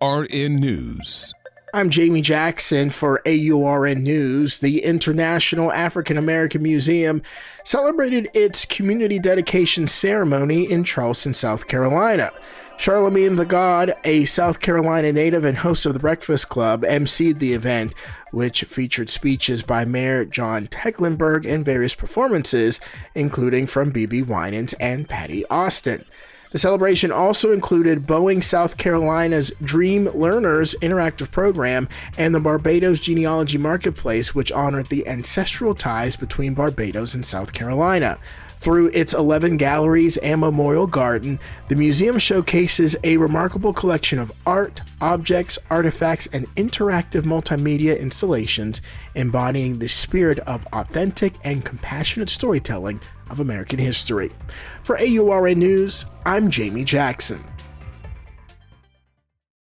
AURN News. I'm Jamie Jackson for AURN News. The International African American Museum celebrated its community dedication ceremony in Charleston, South Carolina. Charlamagne tha God, a South Carolina native and host of the Breakfast Club, emceed the event, which featured speeches by Mayor John Tecklenburg and various performances, including from BeBe Winans and Patti Austin. The celebration also included Boeing South Carolina's DreamLearners interactive program and the Barbados Genealogy Marketplace, which honored the ancestral ties between Barbados and South Carolina. Through its 11 galleries and memorial garden, the museum showcases a remarkable collection of art, objects, artifacts, and interactive multimedia installations embodying the spirit of authentic and compassionate storytelling of American history. For AURN News, I'm Jamie Jackson.